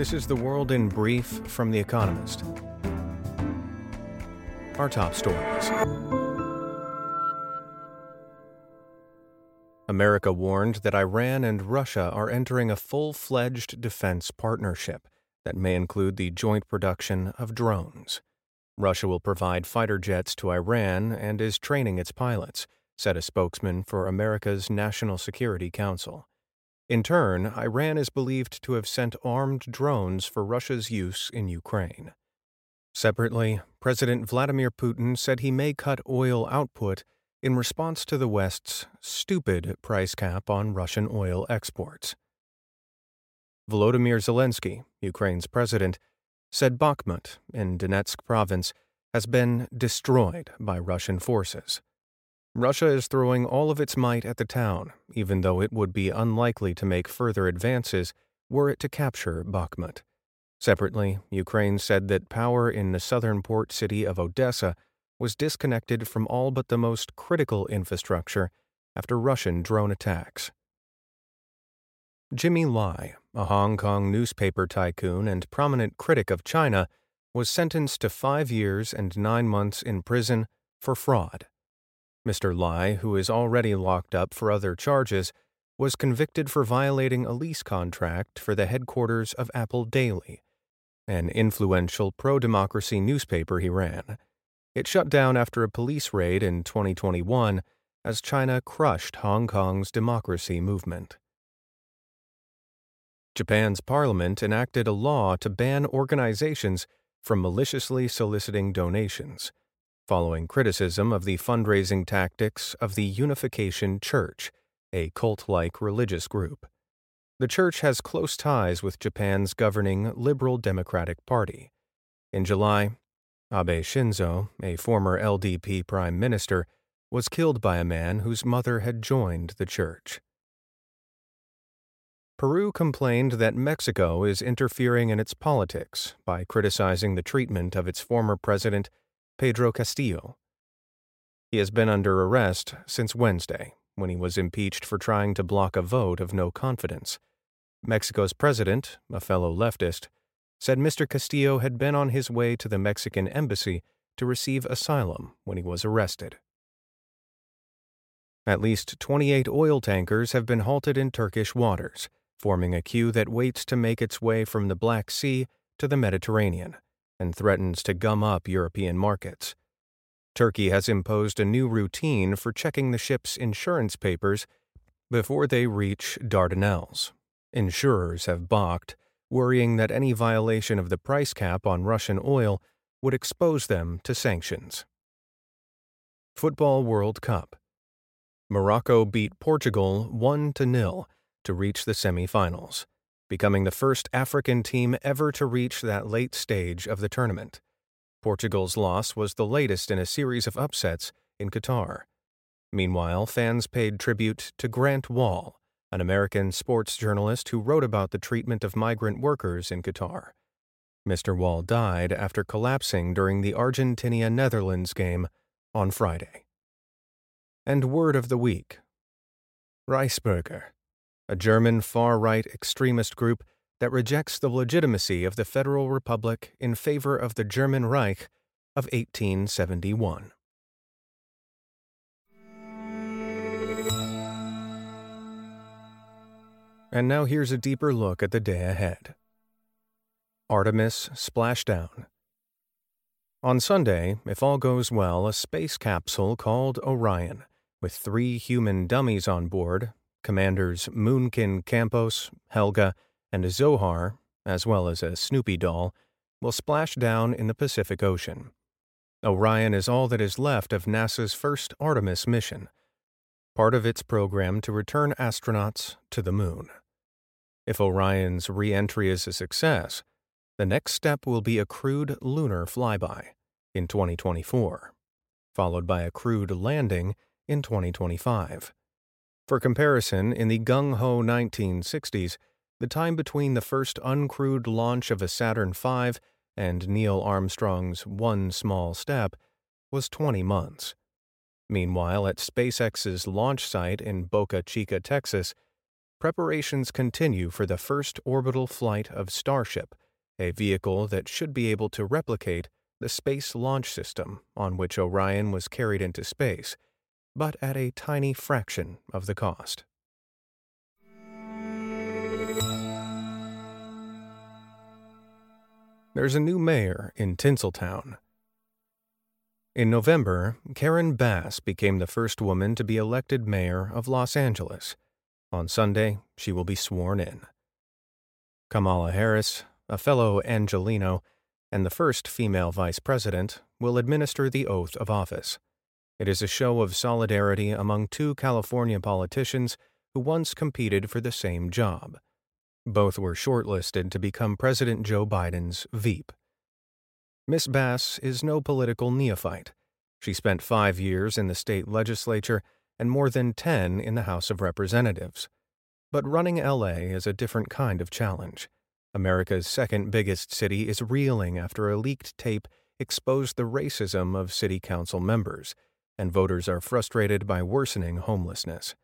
This is the world in brief from The Economist. Our top stories. America warned that Iran and Russia are entering a full fledged defense partnership that may include the joint production of drones. Russia will provide fighter jets to Iran and is training its pilots, said a spokesman for America's National Security Council. In turn, Iran is believed to have sent armed drones for Russia's use in Ukraine. Separately, President Vladimir Putin said he may cut oil output in response to the West's stupid price cap on Russian oil exports. Volodymyr Zelensky, Ukraine's president, said Bakhmut in Donetsk province has been destroyed by Russian forces. Russia is throwing all of its might at the town, even though it would be unlikely to make further advances were it to capture Bakhmut. Separately, Ukraine said that power in the southern port city of Odessa was disconnected from all but the most critical infrastructure after Russian drone attacks. Jimmy Lai, a Hong Kong newspaper tycoon and prominent critic of China, was sentenced to five years and nine months in prison for fraud. Mr. Lai, who is already locked up for other charges, was convicted for violating a lease contract for the headquarters of Apple Daily, an influential pro democracy newspaper he ran. It shut down after a police raid in 2021 as China crushed Hong Kong's democracy movement. Japan's parliament enacted a law to ban organizations from maliciously soliciting donations following criticism of the fundraising tactics of the Unification Church, a cult like religious group. The church has close ties with Japan's governing Liberal Democratic Party. In July, Abe Shinzo, a former LDP prime minister, was killed by a man whose mother had joined the church. Peru complained that Mexico is interfering in its politics by criticizing the treatment of its former president Pedro Castillo. He has been under arrest since Wednesday, when he was impeached for trying to block a vote of no confidence. Mexico's president, a fellow leftist, said Mr. Castillo had been on his way to the Mexican embassy to receive asylum when he was arrested. At least 28 oil tankers have been halted in Turkish waters, forming a queue that waits to make its way from the Black Sea to the Mediterranean and threatens to gum up European markets. Turkey has imposed a new routine for checking the ship's insurance papers before they reach Dardanelles. Insurers have balked, worrying that any violation of the price cap on Russian oil would expose them to sanctions. Football World Cup Morocco beat Portugal 1 0 to reach the semifinals becoming the first African team ever to reach that late stage of the tournament. Portugal's loss was the latest in a series of upsets in Qatar. Meanwhile, fans paid tribute to Grant Wahl, an American sports journalist who wrote about the treatment of migrant workers in Qatar. Mr. Wahl died after collapsing during the Argentina Netherlands game on Friday. And word of the week Reichsbürger a German far right extremist group that rejects the legitimacy of the Federal Republic in favor of the German Reich of 1871. And now here's a deeper look at the day ahead. Artemis splashdown. On Sunday, if all goes well, a space capsule called Orion, with three human dummies on board, Commanders Moonikin Campos, Helga, and Zohar, as well as a Snoopy doll, will splash down in the Pacific Ocean. Orion is all that is left of NASA's first Artemis mission, part of its program to return astronauts to the Moon. If Orion's re entry is a success, the next step will be a crewed lunar flyby in 2024, followed by a crewed landing in 2025. For comparison, in the gung ho 1960s, the time between the first uncrewed launch of a Saturn V and Neil Armstrong's one small step was 20 months. Meanwhile, at SpaceX's launch site in Boca Chica, Texas, preparations continue for the first orbital flight of Starship, a vehicle that should be able to replicate the Space Launch System on which Orion was carried into space, but at a tiny fraction of the cost. There's a new mayor in Tinseltown. In November, Karen Bass became the first woman to be elected mayor of Los Angeles. On Sunday, she will be sworn in. Kamala Harris, a fellow Angelino, and the first female vice president, will administer the oath of office. It is a show of solidarity among two California politicians who once competed for the same job. Both were shortlisted to become President Joe Biden's Veep. Miss Bass is no political neophyte. She spent five years in the state legislature and more than ten in the House of Representatives. But running LA is a different kind of challenge. America's second biggest city is reeling after a leaked tape exposed the racism of city council members and voters are frustrated by worsening homelessness.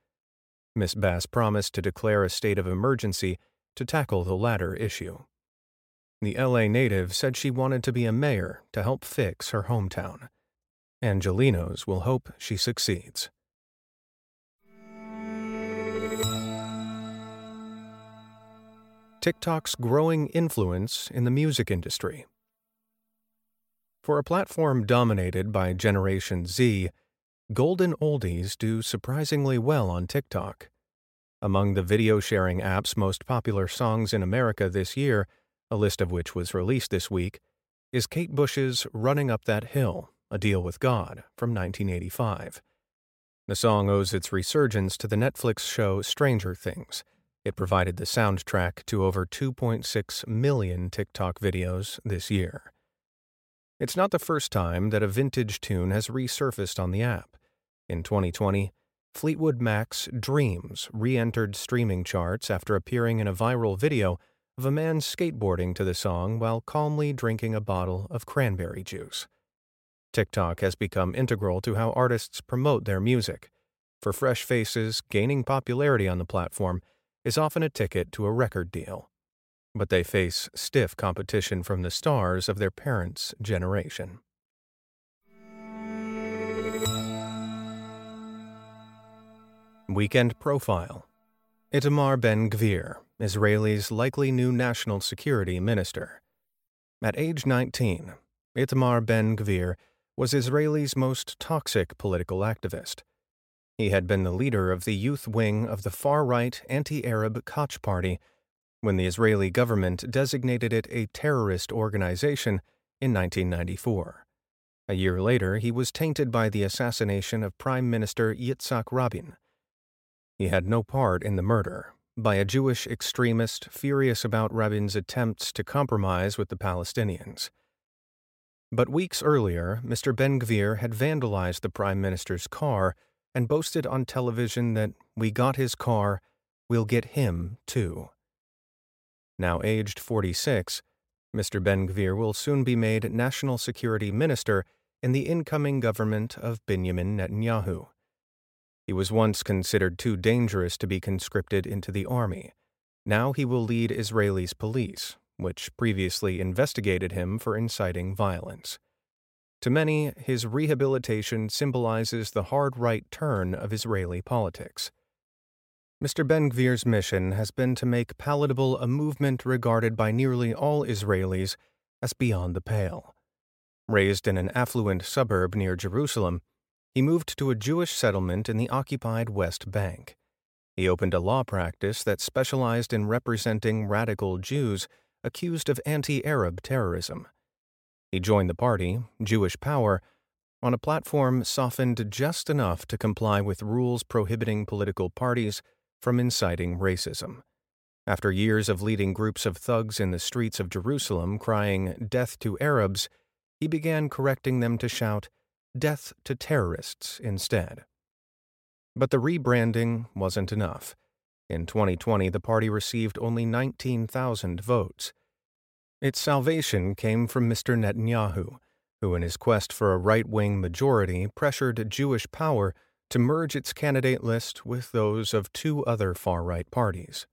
Miss Bass promised to declare a state of emergency to tackle the latter issue. The LA native said she wanted to be a mayor to help fix her hometown. Angelinos will hope she succeeds. TikTok's growing influence in the music industry. For a platform dominated by Generation Z, golden oldies do surprisingly well on TikTok. Among the video sharing app's most popular songs in America this year, a list of which was released this week, is Kate Bush's Running Up That Hill, A Deal with God from 1985. The song owes its resurgence to the Netflix show Stranger Things. It provided the soundtrack to over 2.6 million TikTok videos this year. It's not the first time that a vintage tune has resurfaced on the app. In 2020, Fleetwood Mac's Dreams re entered streaming charts after appearing in a viral video of a man skateboarding to the song while calmly drinking a bottle of cranberry juice. TikTok has become integral to how artists promote their music. For fresh faces, gaining popularity on the platform is often a ticket to a record deal but they face stiff competition from the stars of their parents' generation. Weekend Profile Itamar Ben Gvir, Israel's likely new national security minister. At age 19, Itamar Ben Gvir was Israel's most toxic political activist. He had been the leader of the youth wing of the far right anti Arab Kach Party when the Israeli government designated it a terrorist organization in 1994. A year later, he was tainted by the assassination of Prime Minister Yitzhak Rabin. He had no part in the murder, by a Jewish extremist furious about Rabin's attempts to compromise with the Palestinians. But weeks earlier, Mr. Ben Gvir had vandalized the Prime Minister's car and boasted on television that, We got his car, we'll get him too. Now aged 46, Mr. Ben Gvir will soon be made National Security Minister in the incoming government of Benjamin Netanyahu. He was once considered too dangerous to be conscripted into the army. Now he will lead Israeli's police, which previously investigated him for inciting violence. To many, his rehabilitation symbolizes the hard right turn of Israeli politics. Mr. Ben Gvir's mission has been to make palatable a movement regarded by nearly all Israelis as beyond the pale. Raised in an affluent suburb near Jerusalem, he moved to a Jewish settlement in the occupied West Bank. He opened a law practice that specialized in representing radical Jews accused of anti Arab terrorism. He joined the party, Jewish Power, on a platform softened just enough to comply with rules prohibiting political parties from inciting racism. After years of leading groups of thugs in the streets of Jerusalem crying, Death to Arabs, he began correcting them to shout, Death to terrorists instead. But the rebranding wasn't enough. In 2020, the party received only 19,000 votes. Its salvation came from Mr. Netanyahu, who, in his quest for a right wing majority, pressured Jewish power to merge its candidate list with those of two other far right parties.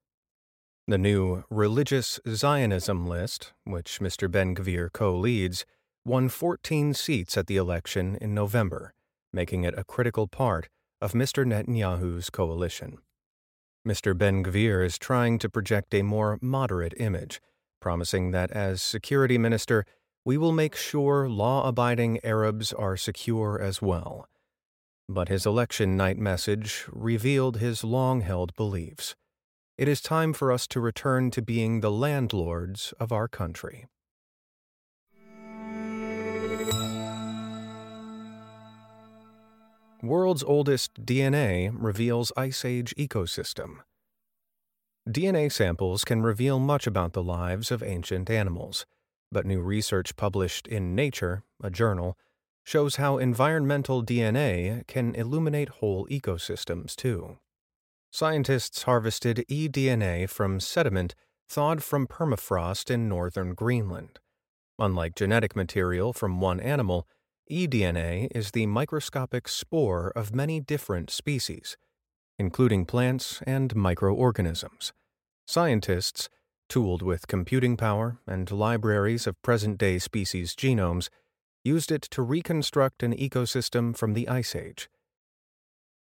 The new Religious Zionism list, which Mr. Ben Gvir co leads, won 14 seats at the election in November, making it a critical part of Mr. Netanyahu's coalition. Mr. Ben Gvir is trying to project a more moderate image, promising that as security minister, we will make sure law abiding Arabs are secure as well. But his election night message revealed his long held beliefs. It is time for us to return to being the landlords of our country. World's oldest DNA reveals Ice Age ecosystem. DNA samples can reveal much about the lives of ancient animals, but new research published in Nature, a journal, shows how environmental DNA can illuminate whole ecosystems too scientists harvested eDNA from sediment thawed from permafrost in northern Greenland. Unlike genetic material from one animal, eDNA is the microscopic spore of many different species, including plants and microorganisms. Scientists, tooled with computing power and libraries of present day species genomes, used it to reconstruct an ecosystem from the Ice Age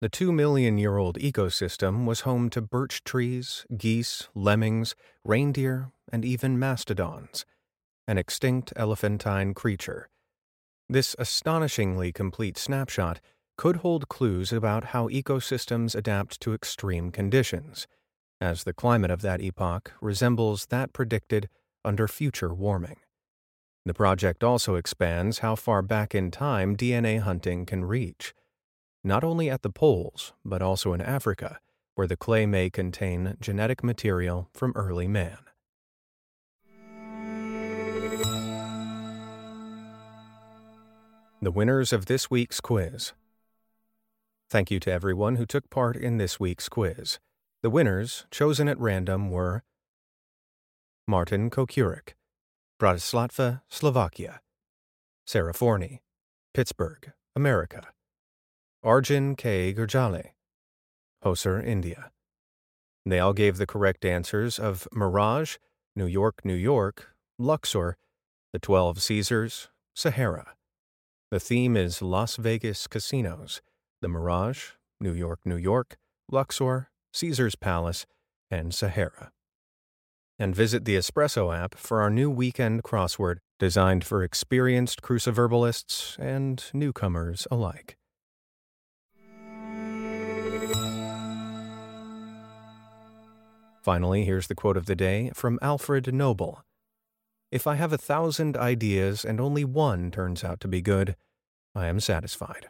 the two million year old ecosystem was home to birch trees, geese, lemmings, reindeer, and even mastodons, an extinct elephantine creature. This astonishingly complete snapshot could hold clues about how ecosystems adapt to extreme conditions, as the climate of that epoch resembles that predicted under future warming. The project also expands how far back in time DNA hunting can reach not only at the poles, but also in Africa, where the clay may contain genetic material from early man. The winners of this week's quiz. Thank you to everyone who took part in this week's quiz. The winners, chosen at random, were Martin Kokurik, Bratislava, Slovakia, Sarah Forney, Pittsburgh, America. Arjun K. Gurjale, Hosur, India. They all gave the correct answers of Mirage, New York, New York, Luxor, the Twelve Caesars, Sahara. The theme is Las Vegas casinos, the Mirage, New York, New York, Luxor, Caesar's Palace, and Sahara. And visit the Espresso app for our new weekend crossword designed for experienced cruciverbalists and newcomers alike. Finally, here's the quote of the day from Alfred Nobel If I have a thousand ideas and only one turns out to be good, I am satisfied.